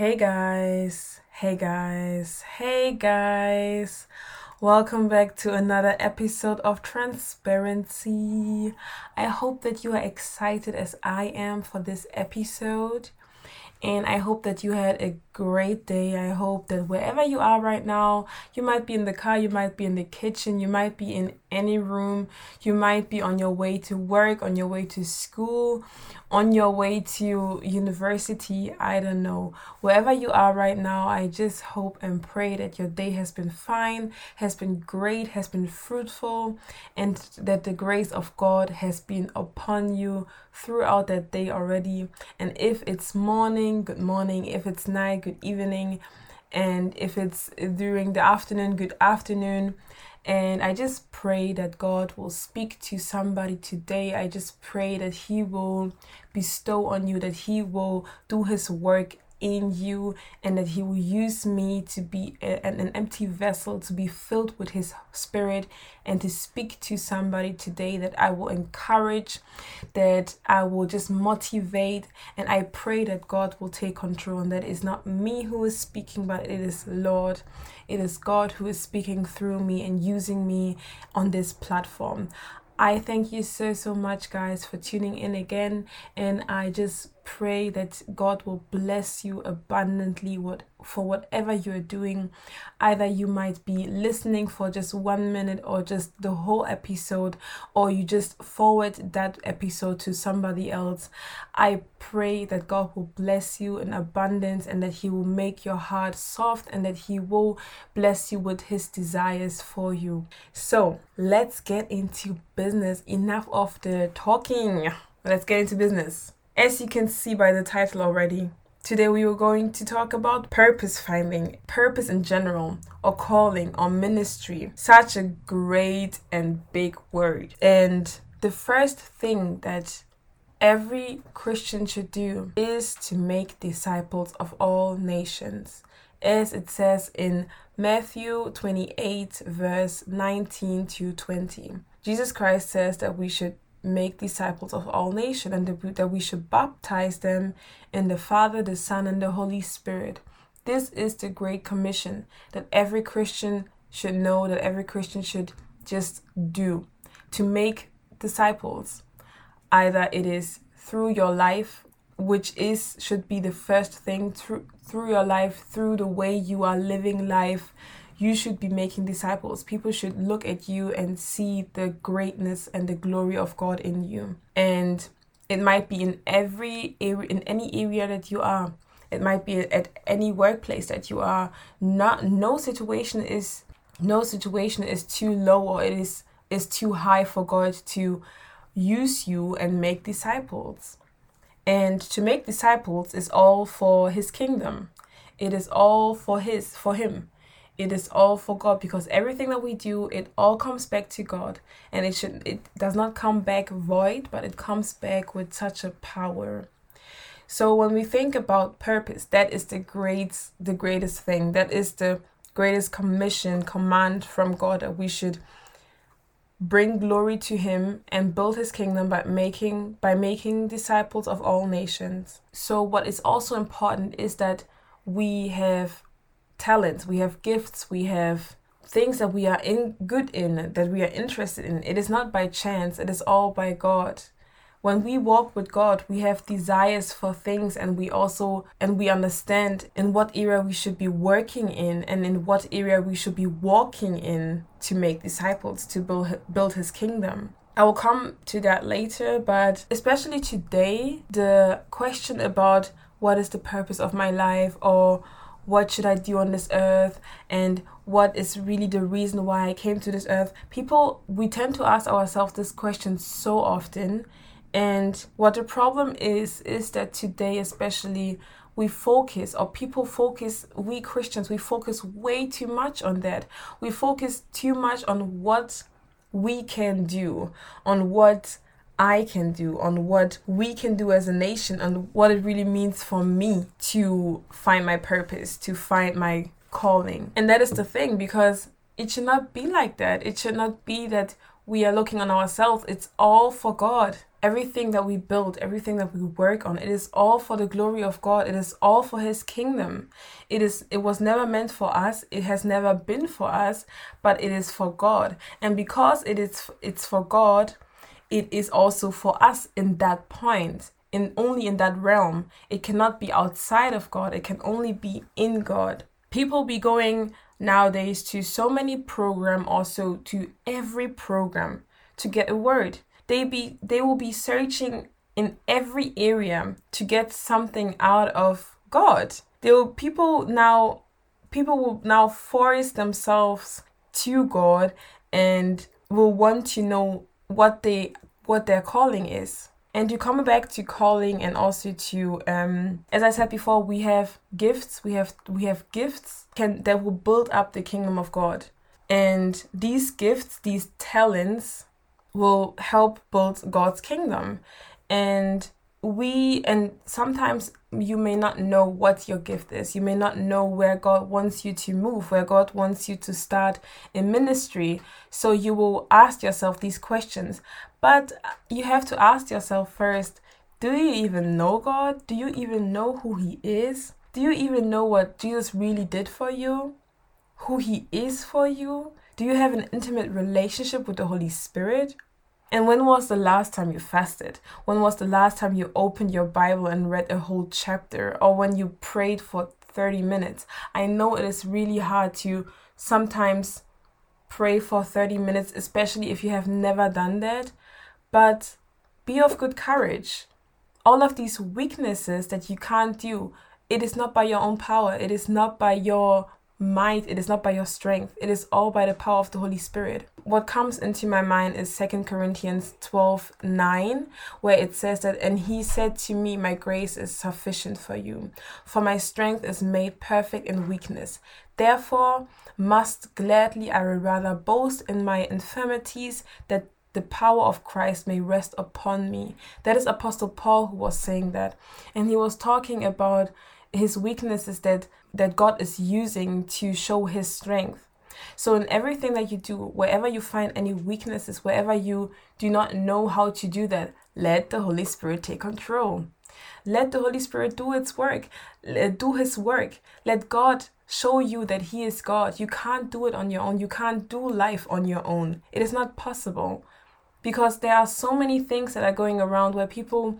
Hey guys, hey guys, hey guys. Welcome back to another episode of Transparency. I hope that you are excited as I am for this episode. And I hope that you had a great day. I hope that wherever you are right now, you might be in the car, you might be in the kitchen, you might be in any room, you might be on your way to work, on your way to school, on your way to university. I don't know. Wherever you are right now, I just hope and pray that your day has been fine, has been great, has been fruitful, and that the grace of God has been upon you throughout that day already. And if it's morning, good morning. If it's night, good evening. And if it's during the afternoon, good afternoon. And I just pray that God will speak to somebody today. I just pray that He will bestow on you, that He will do His work in you and that he will use me to be a, an, empty vessel to be filled with his spirit and to speak to somebody today that I will encourage that I will just motivate. And I pray that God will take control and that it's not me who is speaking but it is Lord. It is God who is speaking through me and using me on this platform. I thank you so, so much, guys, for tuning in again. And I just pray that God will bless you abundantly for whatever you're doing. Either you might be listening for just one minute or just the whole episode, or you just forward that episode to somebody else. I pray that God will bless you in abundance and that He will make your heart soft and that He will bless you with His desires for you. So let's get into business. Enough of the talking. Let's get into business. As you can see by the title already, today we are going to talk about purpose finding, purpose in general, or calling, or ministry. Such a great and big word. And the first thing that every Christian should do is to make disciples of all nations. As it says in Matthew 28, verse 19 to 20. Jesus Christ says that we should make disciples of all nations and that we should baptize them in the Father, the Son, and the Holy Spirit. This is the Great Commission that every Christian should know, that every Christian should just do to make disciples. Either it is through your life, which is should be the first thing through through your life, through the way you are living life, you should be making disciples. People should look at you and see the greatness and the glory of God in you. And it might be in every area, in any area that you are. It might be at any workplace that you are. Not no situation is no situation is too low or it is is too high for God to use you and make disciples. And to make disciples is all for his kingdom. It is all for his for him it is all for God because everything that we do, it all comes back to God. And it should it does not come back void, but it comes back with such a power. So when we think about purpose, that is the great the greatest thing. That is the greatest commission, command from God that we should bring glory to him and build his kingdom by making by making disciples of all nations. So what is also important is that we have talents, we have gifts, we have things that we are in good in, that we are interested in. It is not by chance, it is all by God. When we walk with God, we have desires for things and we also and we understand in what area we should be working in and in what area we should be walking in to make disciples, to build build his kingdom. I will come to that later, but especially today, the question about what is the purpose of my life or what should I do on this earth and what is really the reason why I came to this earth. People, we tend to ask ourselves this question so often. And what the problem is, is that today, especially, we focus, or people focus, we Christians, we focus way too much on that. We focus too much on what we can do, on what I can do, on what we can do as a nation, and what it really means for me to find my purpose, to find my calling. And that is the thing because it should not be like that. It should not be that we are looking on ourselves, it's all for God. Everything that we build, everything that we work on, it is all for the glory of God. It is all for his kingdom. It is it was never meant for us. It has never been for us, but it is for God. And because it is it's for God, it is also for us in that point in only in that realm. It cannot be outside of god. It can only be in god. People be going nowadays to so many program also to every program to get a word. They be they will be searching in every area to get something out of god. They will people now people will now force themselves to god and will want to know what they what their calling is. And you come back to calling and also to um as i said before we have gifts we have we have gifts can that will build up the kingdom of god. And these gifts these talents will help build god's kingdom. And we and sometimes you may not know what your gift is. You may not know where god wants you to move where god wants you to start in ministry. So you will ask yourself these questions but you have to ask yourself first do you even know god do you even know who he is do you even know what jesus really did for you who he is for you do you have an intimate relationship with the holy spirit and when was the last time you fasted? When was the last time you opened your Bible and read a whole chapter? Or when you prayed for 30 minutes? I know it is really hard to sometimes pray for 30 minutes, especially if you have never done that. But be of good courage. All of these weaknesses that you can't do, it is not by your own power, it is not by your might, it is not by your strength, it is all by the power of the Holy Spirit. What comes into my mind is Second Corinthians 12 9, where it says that, And he said to me, My grace is sufficient for you, for my strength is made perfect in weakness. Therefore, must gladly I rather boast in my infirmities that the power of Christ may rest upon me. That is Apostle Paul who was saying that. And he was talking about his weaknesses that that God is using to show his strength. So in everything that you do, wherever you find any weaknesses, wherever you do not know how to do that, let the Holy Spirit take control. Let the Holy Spirit do its work, do his work. Let God show you that he is God. You can't do it on your own. You can't do life on your own. It is not possible because there are so many things that are going around where people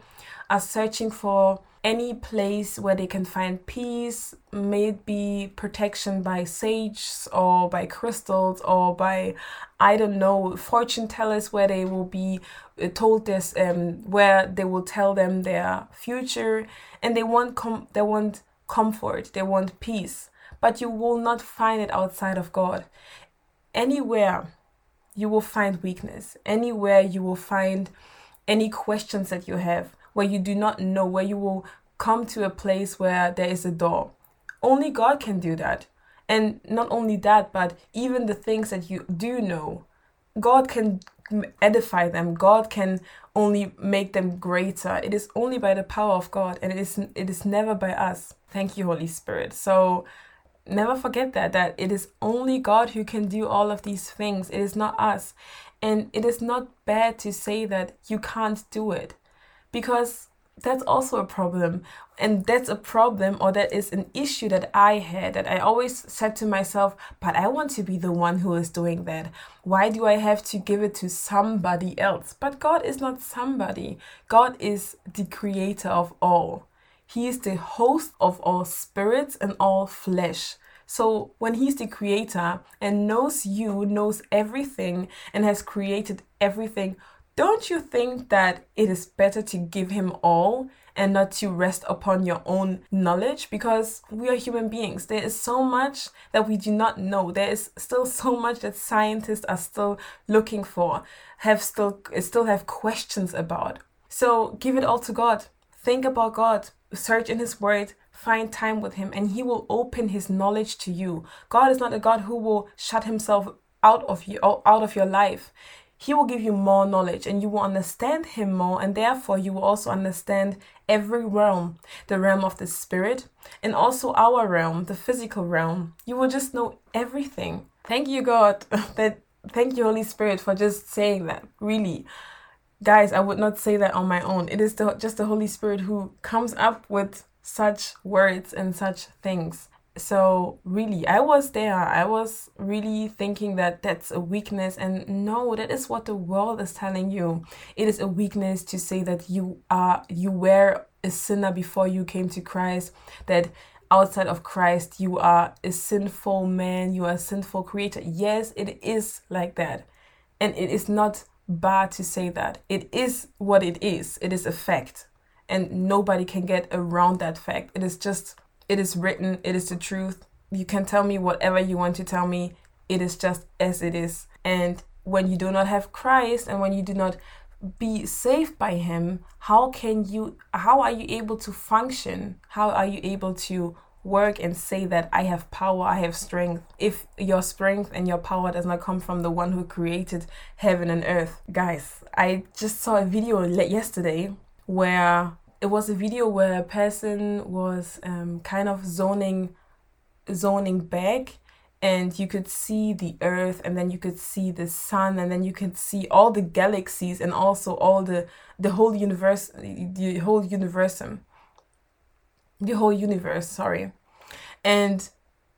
are searching for any place where they can find peace, maybe protection by sages or by crystals or by, I don't know, fortune tellers where they will be uh, told this, um, where they will tell them their future, and they want com- they want comfort, they want peace, but you will not find it outside of God. Anywhere you will find weakness. Anywhere you will find any questions that you have where you do not know, where you will come to a place where there is a door. Only God can do that. And not only that, but even the things that you do know, God can edify them. God can only make them greater. It is only by the power of God and it is it is never by us. Thank you Holy Spirit. So never forget that that it is only God who can do all of these things. It is not us. And it is not bad to say that you can't do it because that's also a problem. And that's a problem or that is an issue that i had that i always said to myself but i want to be the one who is doing that. Why do i have to give it to somebody else? But god is not somebody. God is the creator of all he is the host of all spirits and all flesh. So when he's the creator and knows you, knows everything, and has created everything, don't you think that it is better to give him all and not to rest upon your own knowledge? Because we are human beings. There is so much that we do not know. There is still so much that scientists are still looking for, have still still have questions about. So give it all to God. Think about God search in His Word, find time with Him, and He will open His knowledge to you. God is not a God who will shut Himself out of you, out of your life. He will give you more knowledge and you will understand Him more, and therefore you will also understand every realm the realm of the spirit and also our realm, the physical realm. You will just know everything. Thank you, God, that thank you, Holy Spirit, for just saying that. Really, guys, I would not say that on my own. It is the, just the Holy Spirit who comes up with such words and such things. So, really, I was there. I was really thinking that that's a weakness. And no, that is what the world is telling you. It is a weakness to say that you are, you were a sinner before you came to Christ, that outside of Christ, you are a sinful man, you are a sinful creator. Yes, it is like that. And it is not bad to say that. It is what it is, it is a fact. And nobody can get around that fact. It is just, it is written, it is the truth. You can tell me whatever you want to tell me, it is just as it is. And when you do not have Christ and when you do not be saved by him how can you how are you able to function how are you able to work and say that i have power i have strength. If your strength and your power does not come from the one who created heaven and earth. Guys i just saw a video yesterday where it was a video where a person was um, kind of zoning zoning back and you could see the earth and then you could see the sun and then you could see all the galaxies and also all the the whole universe the whole universum the whole universe sorry and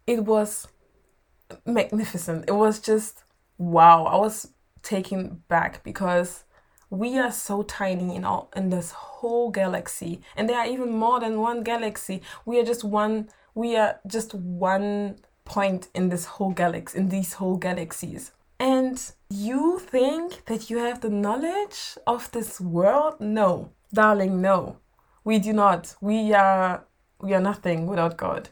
it was magnificent it was just wow i was taken back because we are so tiny in all in this whole galaxy and there are even more than one galaxy we are just one we are just one point in this whole galaxy, in these whole galaxies. And you think that you have the knowledge of this world? No, darling, no. We do not. We are we are nothing without God.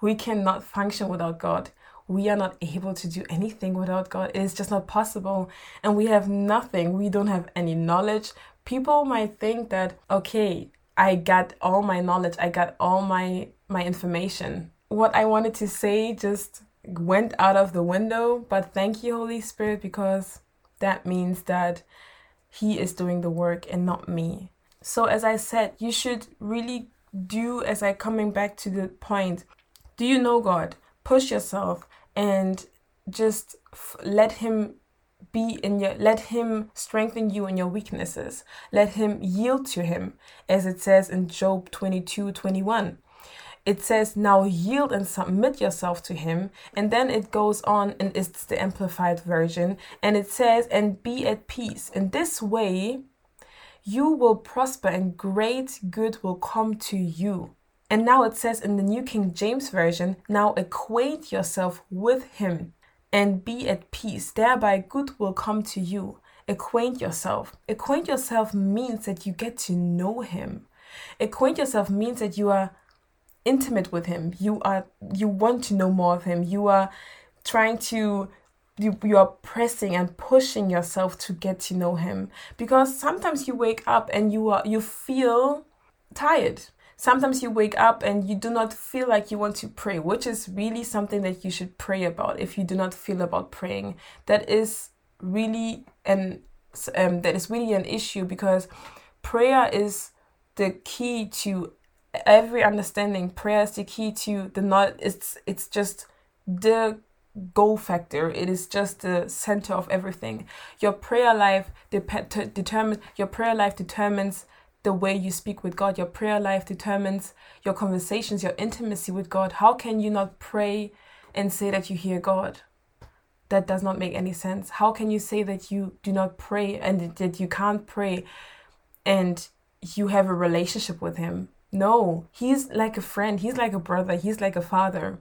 We cannot function without God. We are not able to do anything without God. It is just not possible. And we have nothing. We don't have any knowledge. People might think that, okay, I got all my knowledge, I got all my my information what I wanted to say just went out of the window. But thank you, Holy Spirit, because that means that He is doing the work and not me. So, as I said, you should really do, as I coming back to the point, do you know God? Push yourself and just f- let Him be in your let him strengthen you in your weaknesses let him yield to him as it says in job 22 21 it says, Now yield and submit yourself to him. And then it goes on, and it's the amplified version. And it says, And be at peace. In this way, you will prosper, and great good will come to you. And now it says in the New King James Version, Now acquaint yourself with him and be at peace. Thereby, good will come to you. Acquaint yourself. Acquaint yourself means that you get to know him. Acquaint yourself means that you are intimate with him you are you want to know more of him you are trying to you, you are pressing and pushing yourself to get to know him. Because sometimes you wake up and you are you feel tired. Sometimes you wake up and you do not feel like you want to pray which is really something that you should pray about if you do not feel about praying. That is really an um, that is really an issue because prayer is the key to every understanding. Prayer is the key to the not it's it's just the goal factor. It is just the center of everything. Your prayer life dep- determines your prayer life determines the way you speak with god. Your prayer life determines your conversations your intimacy with god. How can you not pray and say that you hear god? That does not make any sense. How can you say that you do not pray and that you can't pray and you have a relationship with him? No, he's like a friend, he's like a brother, he's like a father.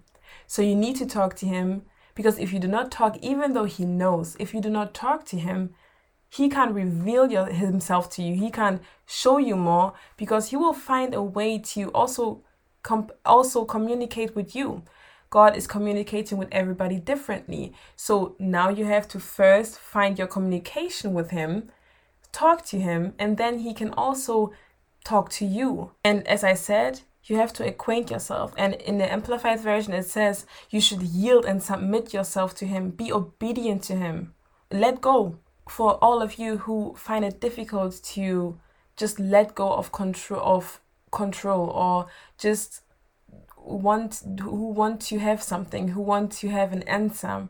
So you need to talk to him because if you do not talk, even though he knows, if you do not talk to him, he can't reveal your, himself to you. He can't show you more because he will find a way to also com- also communicate with you. God is communicating with everybody differently. So now you have to first find your communication with him, talk to him, and then he can also talk to you. And as I said, you have to acquaint yourself. And in the Amplified Version, it says you should yield and submit yourself to Him, be obedient to Him. Let go. For all of you who find it difficult to just let go of control of control or just want who want to have something, who want to have an answer,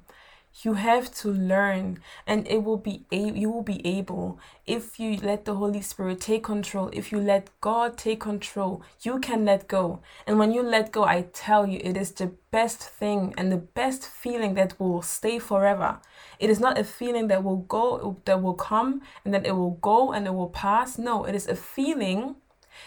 you have to learn and it will be a- you will be able. If you let the holy spirit take control if you let god take control you can let go. And when you let go i tell you it is the best thing and the best feeling that will stay forever. It is not a feeling that will go that will come and then it will go and it will pass. No it is a feeling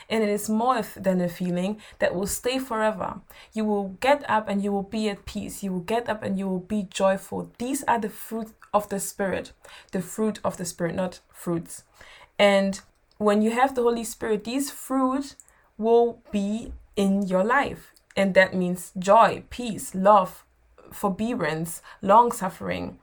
and it is more than a feeling that will stay forever. You will get up and you will be at peace. You will get up and you will be joyful. These are the fruit of the Spirit, the fruit of the Spirit, not fruits. And when you have the Holy Spirit, these fruit will be in your life. And that means joy, peace, love, forbearance, long suffering,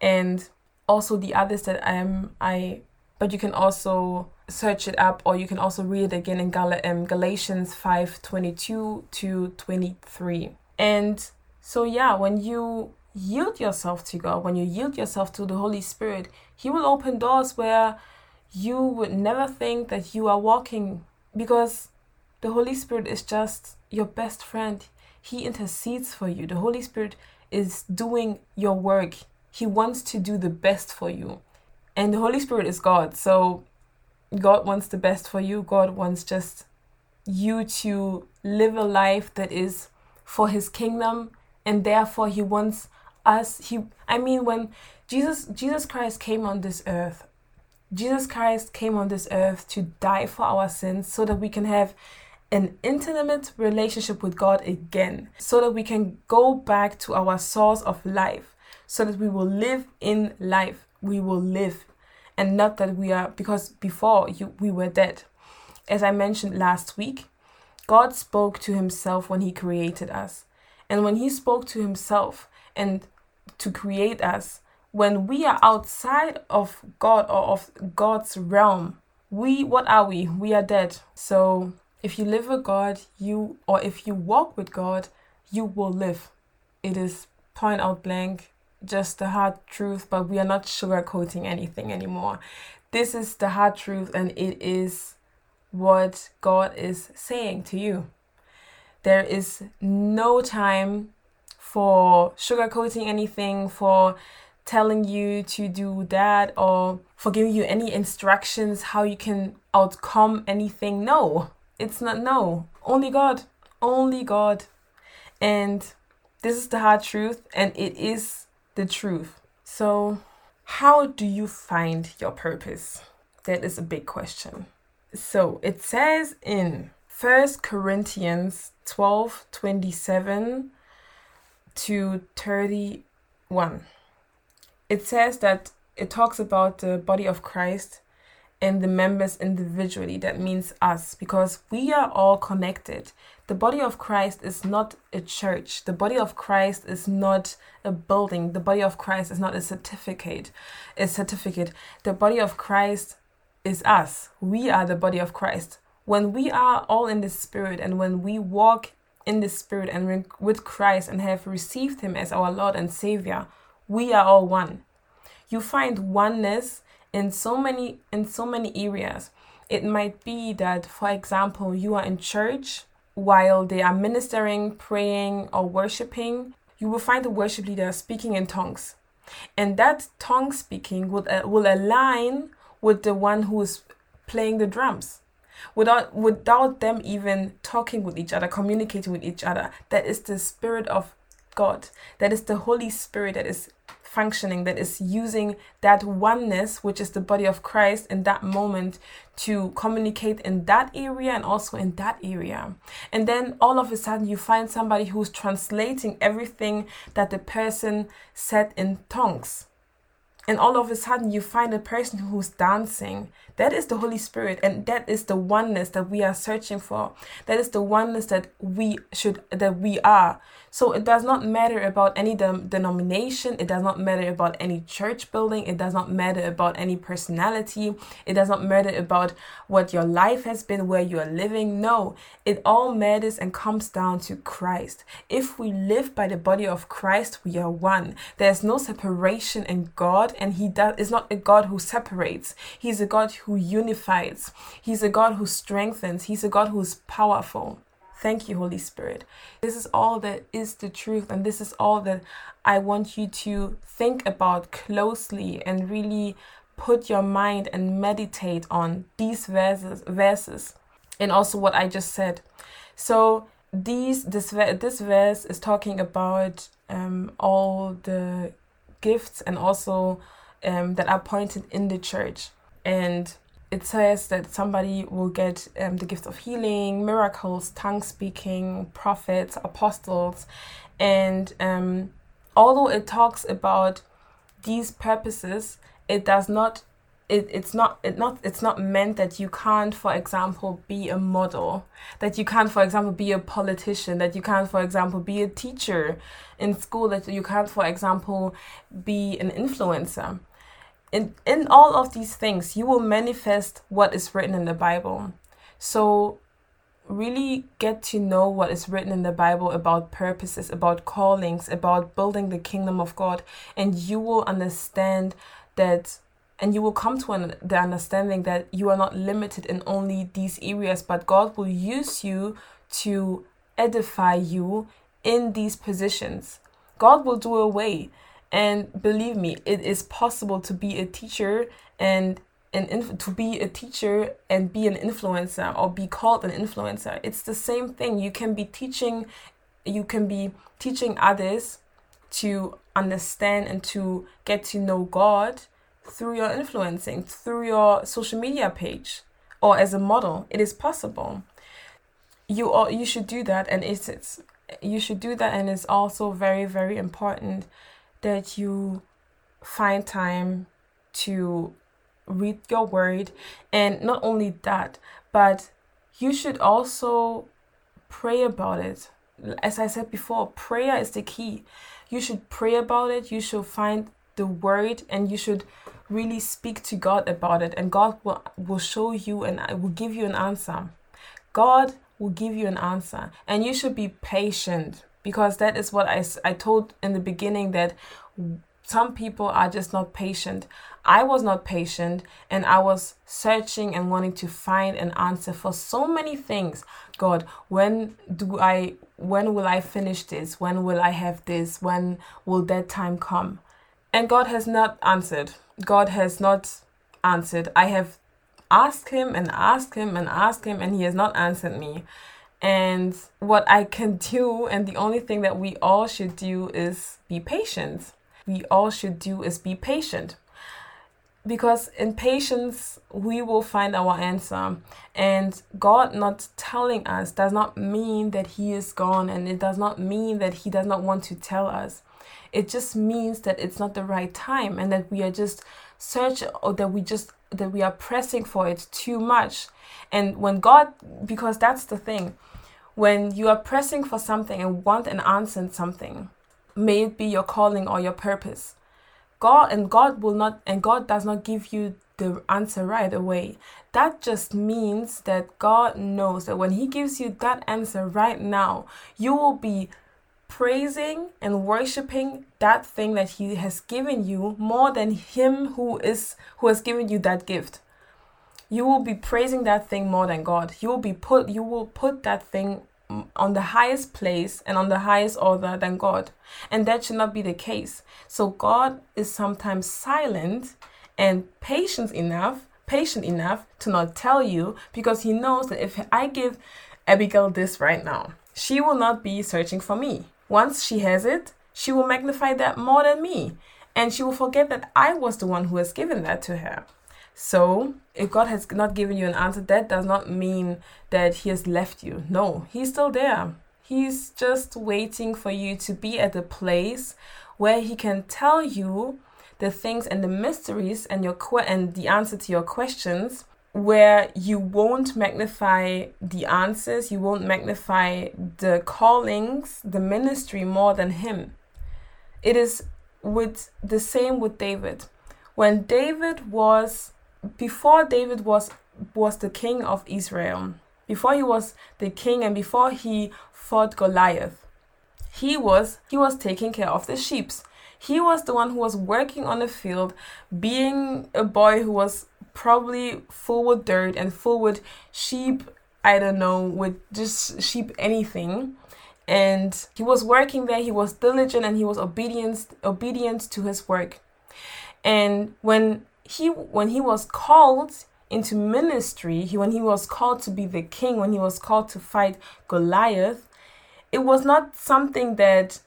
and also the others that I'm I but you can also search it up or you can also read it again in Gal- um, Galatians 5 22 to 23. And so, yeah, when you yield yourself to God, when you yield yourself to the Holy Spirit, He will open doors where you would never think that you are walking because the Holy Spirit is just your best friend. He intercedes for you. The Holy Spirit is doing your work. He wants to do the best for you. And the Holy Spirit is God. So God wants the best for you. God wants just you to live a life that is for his kingdom and therefore he wants us he I mean when Jesus Jesus Christ came on this earth Jesus Christ came on this earth to die for our sins so that we can have an intimate relationship with God again, so that we can go back to our source of life, so that we will live in life. We will live and not that we are because before you we were dead. As i mentioned last week god spoke to himself when he created us. And when he spoke to himself and to create us when we are outside of god or of god's realm we what are we? We are dead. So if you live with god you or if you walk with god you will live. It is point out blank just the hard truth, but we are not sugarcoating anything anymore. This is the hard truth, and it is what God is saying to you. There is no time for sugarcoating anything, for telling you to do that, or for giving you any instructions how you can outcome anything. No, it's not no. Only God. Only God. And this is the hard truth, and it is the truth. So, how do you find your purpose? That is a big question. So, it says in First Corinthians 12 27 to 31, it says that it talks about the body of Christ and the members individually. That means us, because we are all connected. The body of Christ is not a church. The body of Christ is not a building. The body of Christ is not a certificate. A certificate. The body of Christ is us. We are the body of Christ. When we are all in the Spirit and when we walk in the Spirit and with Christ and have received Him as our Lord and Savior, we are all one. You find oneness in so many in so many areas. It might be that, for example, you are in church while they are ministering, praying, or worshiping. You will find the worship leader speaking in tongues, and that tongue speaking will uh, will align with the one who is playing the drums without without them even talking with each other communicating with each other that is the spirit of god that is the holy spirit that is functioning, that is using that oneness, which is the body of Christ, in that moment to communicate in that area and also in that area. And then all of a sudden, you find somebody who's translating everything that the person said in tongues. And all of a sudden, you find a person who's dancing. That is the Holy Spirit, and that is the oneness that we are searching for. That is the oneness that we should, that we are. So it does not matter about any de- denomination, it does not matter about any church building, it does not matter about any personality, it does not matter about what your life has been, where you are living. No, it all matters and comes down to Christ. If we live by the body of Christ, we are one. There's no separation in God, and He does is not a God who separates. He's a God who unifies. He's a God who strengthens. He's a God who's powerful. Thank you, Holy Spirit. This is all that is the truth, and this is all that I want you to think about closely and really put your mind and meditate on these verses verses and also what I just said. So these this this verse is talking about um, all the gifts and also um, that are pointed in the church and it says that somebody will get um, the gift of healing, miracles, tongue speaking, prophets, apostles, and um, although it talks about these purposes, it does not. It, it's not it not it's not meant that you can't for example be a model that you can't for example be a politician that you can't for example be a teacher in school that you can't for example be an influencer. In in all of these things you will manifest what is written in the bible. So really get to know what is written in the bible about purposes about callings about building the kingdom of god and you will understand that and you will come to an, the understanding that you are not limited in only these areas but god will use you to edify you in these positions god will do a way and believe me, it is possible to be a teacher and and inf- to be a teacher and be an influencer or be called an influencer. It's the same thing. You can be teaching you can be teaching others to understand and to get to know God through your influencing, through your social media page or as a model. It is possible. You all, you should do that and it's, it's you should do that and it's also very very important that you find time to read your word and not only that but you should also pray about it as i said before prayer is the key you should pray about it you should find the word and you should really speak to god about it and god will, will show you and I will give you an answer god will give you an answer and you should be patient because that is what I, I told in the beginning that some people are just not patient. I was not patient and I was searching and wanting to find an answer for so many things. God, when do I when will I finish this? When will I have this? When will that time come? And God has not answered. God has not answered. I have asked him and asked him and asked him and he has not answered me. And what I can do, and the only thing that we all should do is be patient. We all should do is be patient. Because in patience, we will find our answer. And God not telling us does not mean that He is gone, and it does not mean that He does not want to tell us. It just means that it's not the right time and that we are just searching or that we just that we are pressing for it too much. And when God, because that's the thing, when you are pressing for something and want an answer in something, may it be your calling or your purpose. God and God will not and God does not give you the answer right away. That just means that God knows that when He gives you that answer right now, you will be praising and worshiping that thing that He has given you more than Him who is who has given you that gift you will be praising that thing more than God. You will be put you will put that thing on the highest place and on the highest order than God. And that should not be the case. So God is sometimes silent and patient enough, patient enough to not tell you because he knows that if I give Abigail this right now, she will not be searching for me. Once she has it, she will magnify that more than me. And she will forget that I was the one who has given that to her. So, if God has not given you an answer, that does not mean that He has left you. No, He's still there. He's just waiting for you to be at the place where He can tell you the things and the mysteries and your que- and the answer to your questions where you won't magnify the answers, you won't magnify the callings, the ministry more than him. It is with the same with David. When David was before David was was the king of Israel, before he was the king and before he fought Goliath, he was he was taking care of the sheep. He was the one who was working on the field, being a boy who was probably full with dirt and full with sheep I don't know, with just sheep anything. And he was working there, he was diligent and he was obedient obedient to his work. And when he when he was called into ministry, he, when he was called to be the king, when he was called to fight Goliath, it was not something that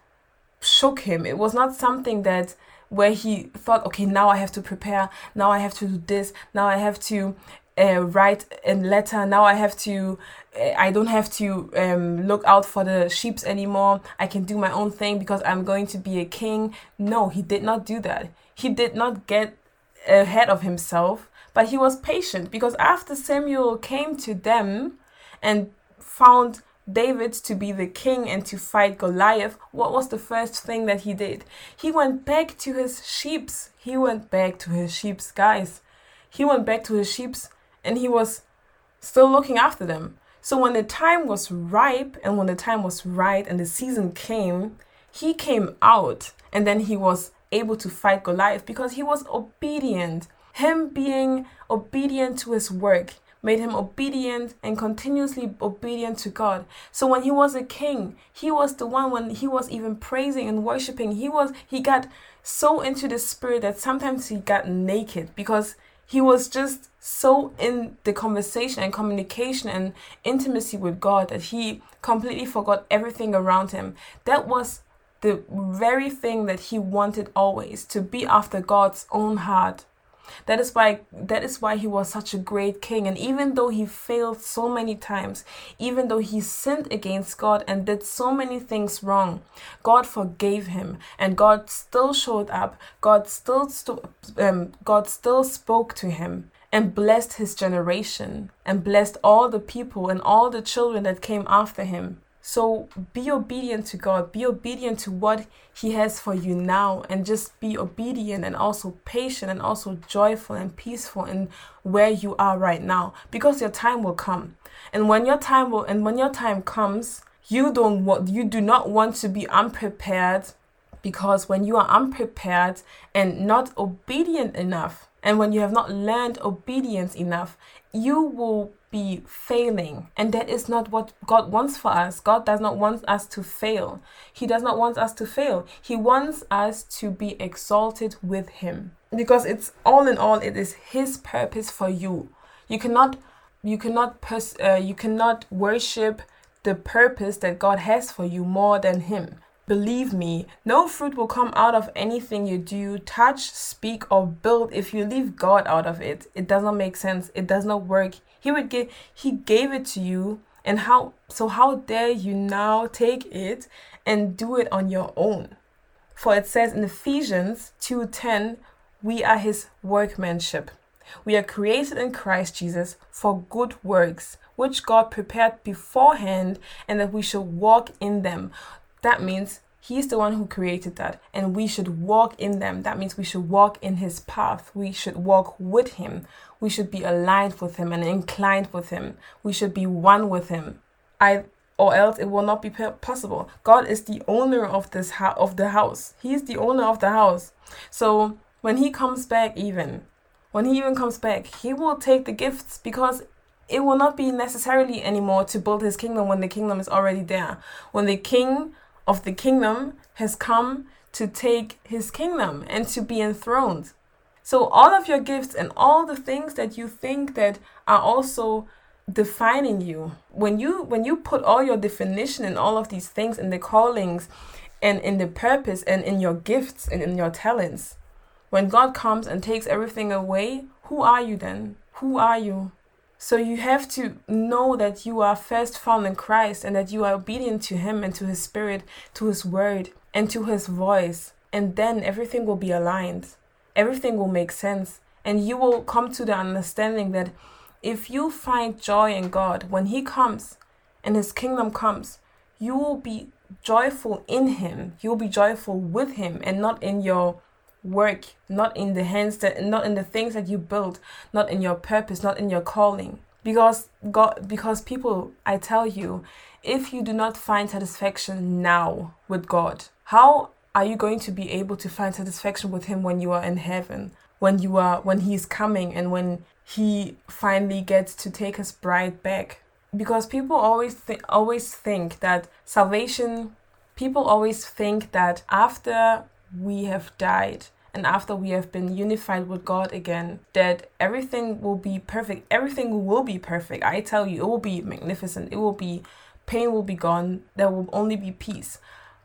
shook him. It was not something that where he thought, okay, now I have to prepare, now I have to do this, now I have to uh, write a letter, now I have to, uh, I don't have to um, look out for the sheeps anymore. I can do my own thing because I'm going to be a king. No, he did not do that. He did not get ahead of himself, but he was patient because after Samuel came to them and found David to be the king and to fight Goliath, what was the first thing that he did? He went back to his sheeps. He went back to his sheeps, guys. He went back to his sheeps and he was still looking after them. So when the time was ripe and when the time was right and the season came, he came out and then he was able to fight Goliath because he was obedient. Him being obedient to his work, made him obedient and continuously obedient to God. So when he was a king, he was the one when he was even praising and worshiping, he was he got so into the spirit that sometimes he got naked because he was just so in the conversation and communication and intimacy with God that he completely forgot everything around him. That was the very thing that he wanted always to be after God's own heart that is why that is why he was such a great king and even though he failed so many times, even though he sinned against God and did so many things wrong, God forgave him and God still showed up. God still st- um, God still spoke to him and blessed his generation and blessed all the people and all the children that came after him. So be obedient to God, be obedient to what He has for you now, and just be obedient and also patient and also joyful and peaceful in where you are right now because your time will come. And when your time will and when your time comes, you don't want you do not want to be unprepared because when you are unprepared and not obedient enough, and when you have not learned obedience enough, you will be failing. And that is not what God wants for us. God does not want us to fail. He does not want us to fail. He wants us to be exalted with Him. Because it's all in all, it is His purpose for you. You cannot, you cannot, pers- uh, you cannot worship the purpose that God has for you more than Him. Believe me, no fruit will come out of anything you do, touch, speak, or build if you leave God out of it. It does not make sense. It does not work. He would give he gave it to you and how so how dare you now take it and do it on your own? For it says in Ephesians 2:10, we are his workmanship. We are created in Christ Jesus for good works, which God prepared beforehand and that we should walk in them. That means He's the one who created that, and we should walk in them. That means we should walk in His path. We should walk with Him. We should be aligned with Him and inclined with Him. We should be one with Him. I or else it will not be possible. God is the owner of this ho- of the house. He is the owner of the house. So when He comes back, even when He even comes back, He will take the gifts because it will not be necessarily anymore to build his kingdom when the kingdom is already there. When the king of the kingdom has come to take his kingdom and to be enthroned. So all of your gifts and all the things that you think that are also defining you when you when you put all your definition and all of these things in the callings and in the purpose and in your gifts and in your talents when god comes and takes everything away who are you then who are you so you have to know that you are first found in Christ and that you are obedient to Him and to His Spirit, to His Word, and to His voice. And then everything will be aligned. Everything will make sense. And you will come to the understanding that if you find joy in God, when He comes and His kingdom comes, you will be joyful in Him. You'll be joyful with Him and not in your work, not in the hands that not in the things that you build, not in your purpose, not in your calling. Because God because people, I tell you, if you do not find satisfaction now with God, how are you going to be able to find satisfaction with him when you are in heaven? When you are when he's coming and when he finally gets to take his bride back? because people always th- always think that salvation people always think that after we have died and after we have been unified with God again, that everything will be perfect. Everything will be perfect. I tell you, it will be magnificent. It will be, pain will be gone. There will only be peace.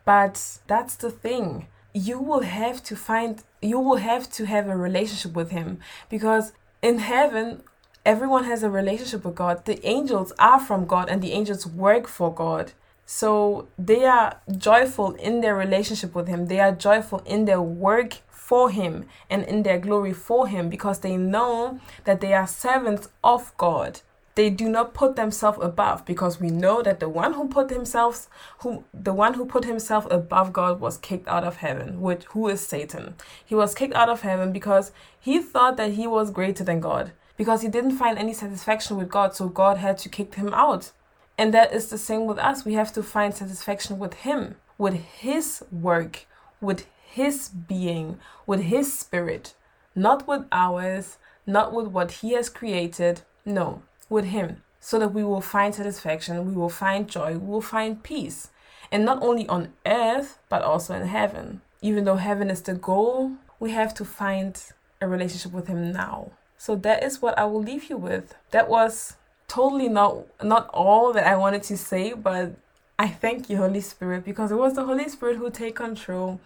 But that's the thing. You will have to find, you will have to have a relationship with Him because in heaven, everyone has a relationship with God. The angels are from God and the angels work for God. So they are joyful in their relationship with Him. They are joyful in their work for Him and in their glory for Him because they know that they are servants of God. They do not put themselves above because we know that the one who put himself who the one who put himself above God was kicked out of heaven, which who is Satan. He was kicked out of heaven because he thought that he was greater than God because he didn't find any satisfaction with God, so God had to kick him out. And that is the same with us. We have to find satisfaction with Him, with His work, with His being, with His spirit, not with ours, not with what He has created. No, with Him, so that we will find satisfaction, we will find joy, we will find peace. And not only on earth, but also in heaven. Even though heaven is the goal, we have to find a relationship with Him now. So that is what I will leave you with. That was totally not not all that I wanted to say, but I thank you, Holy Spirit, because it was the Holy Spirit who take control.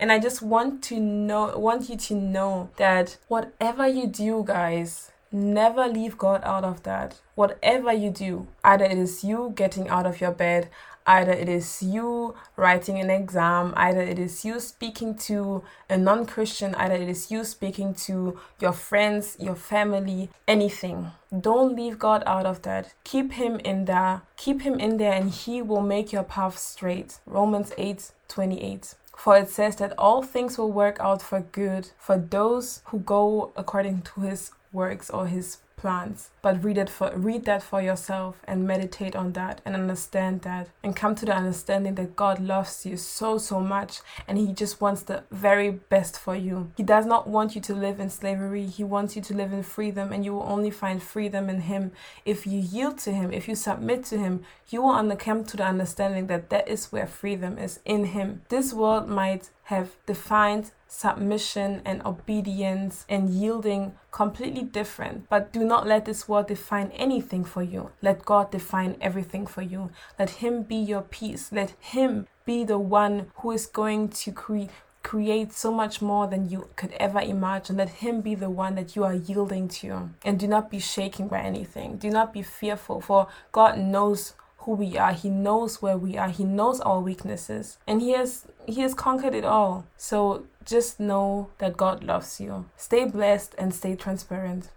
And I just want to know want you to know that whatever you do, guys, never leave God out of that. Whatever you do, either it is you getting out of your bed, Either it is you writing an exam, either it is you speaking to a non Christian, either it is you speaking to your friends, your family, anything. Don't leave God out of that. Keep Him in there. Keep Him in there, and He will make your path straight. Romans 8 28. For it says that all things will work out for good for those who go according to His works or His plans but read it for read that for yourself and meditate on that and understand that and come to the understanding that God loves you so so much and he just wants the very best for you. He does not want you to live in slavery. He wants you to live in freedom and you will only find freedom in him if you yield to him, if you submit to him. You will come to the understanding that that is where freedom is in him. This world might have defined submission and obedience and yielding completely different. But do not let this world define anything for you. Let God define everything for you. Let Him be your peace. Let Him be the one who is going to create create so much more than you could ever imagine. Let Him be the one that you are yielding to. And do not be shaken by anything. Do not be fearful, for God knows who we are. He knows where we are. He knows our weaknesses. And He has He has conquered it all. So just know that God loves you. Stay blessed and stay transparent.